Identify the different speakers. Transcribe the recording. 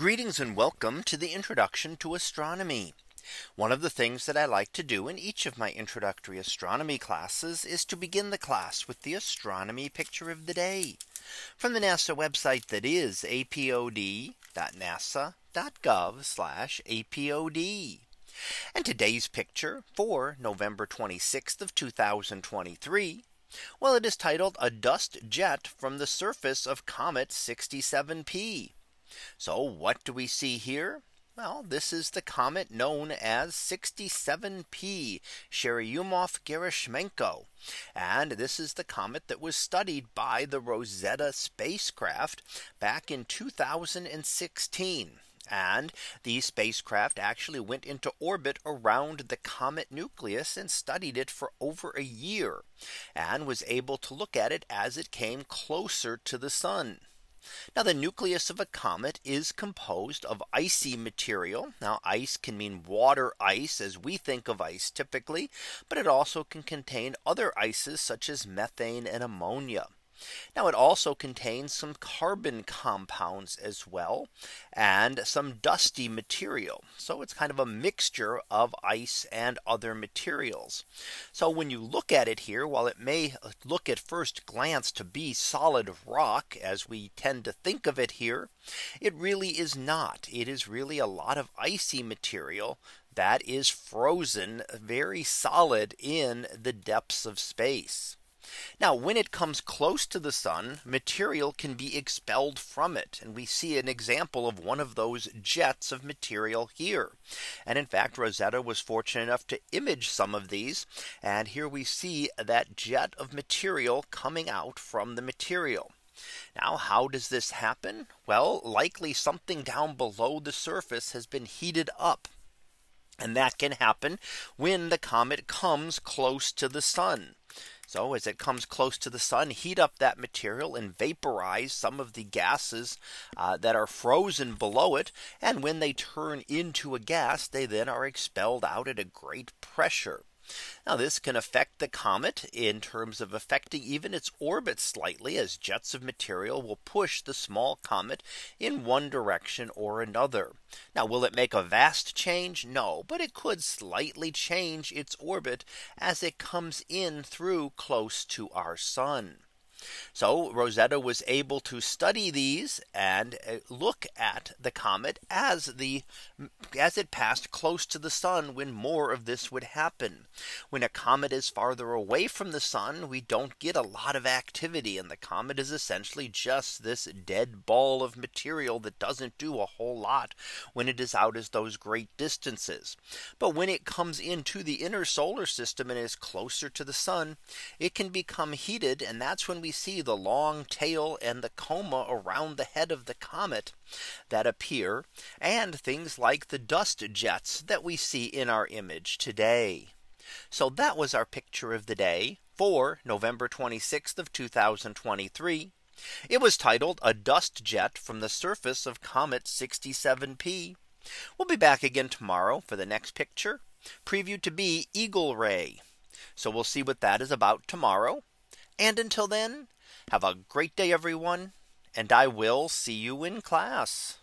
Speaker 1: Greetings and welcome to the introduction to astronomy. One of the things that I like to do in each of my introductory astronomy classes is to begin the class with the astronomy picture of the day from the NASA website that is apod.nasa.gov apod. And today's picture for November 26th of 2023 well, it is titled a dust jet from the surface of comet 67p. So what do we see here? Well, this is the comet known as 67P Churyumov Gerasimenko. And this is the comet that was studied by the Rosetta spacecraft back in 2016. And the spacecraft actually went into orbit around the comet nucleus and studied it for over a year and was able to look at it as it came closer to the sun. Now the nucleus of a comet is composed of icy material. Now ice can mean water ice as we think of ice typically, but it also can contain other ices such as methane and ammonia. Now it also contains some carbon compounds as well and some dusty material. So it's kind of a mixture of ice and other materials. So when you look at it here, while it may look at first glance to be solid rock as we tend to think of it here, it really is not. It is really a lot of icy material that is frozen very solid in the depths of space. Now, when it comes close to the sun, material can be expelled from it. And we see an example of one of those jets of material here. And in fact, Rosetta was fortunate enough to image some of these. And here we see that jet of material coming out from the material. Now, how does this happen? Well, likely something down below the surface has been heated up. And that can happen when the comet comes close to the sun. So as it comes close to the sun, heat up that material and vaporize some of the gases uh, that are frozen below it. And when they turn into a gas, they then are expelled out at a great pressure. Now this can affect the comet in terms of affecting even its orbit slightly as jets of material will push the small comet in one direction or another. Now will it make a vast change? No, but it could slightly change its orbit as it comes in through close to our sun. So Rosetta was able to study these and uh, look at the comet as the as it passed close to the sun when more of this would happen. When a comet is farther away from the sun, we don't get a lot of activity and the comet is essentially just this dead ball of material that doesn't do a whole lot when it is out as those great distances. But when it comes into the inner solar system and is closer to the sun, it can become heated and that's when we see the long tail and the coma around the head of the comet that appear and things like the dust jets that we see in our image today. So that was our picture of the day for November 26th of 2023. It was titled a dust jet from the surface of comet 67p. We'll be back again tomorrow for the next picture previewed to be Eagle Ray. So we'll see what that is about tomorrow. And until then, have a great day, everyone, and I will see you in class.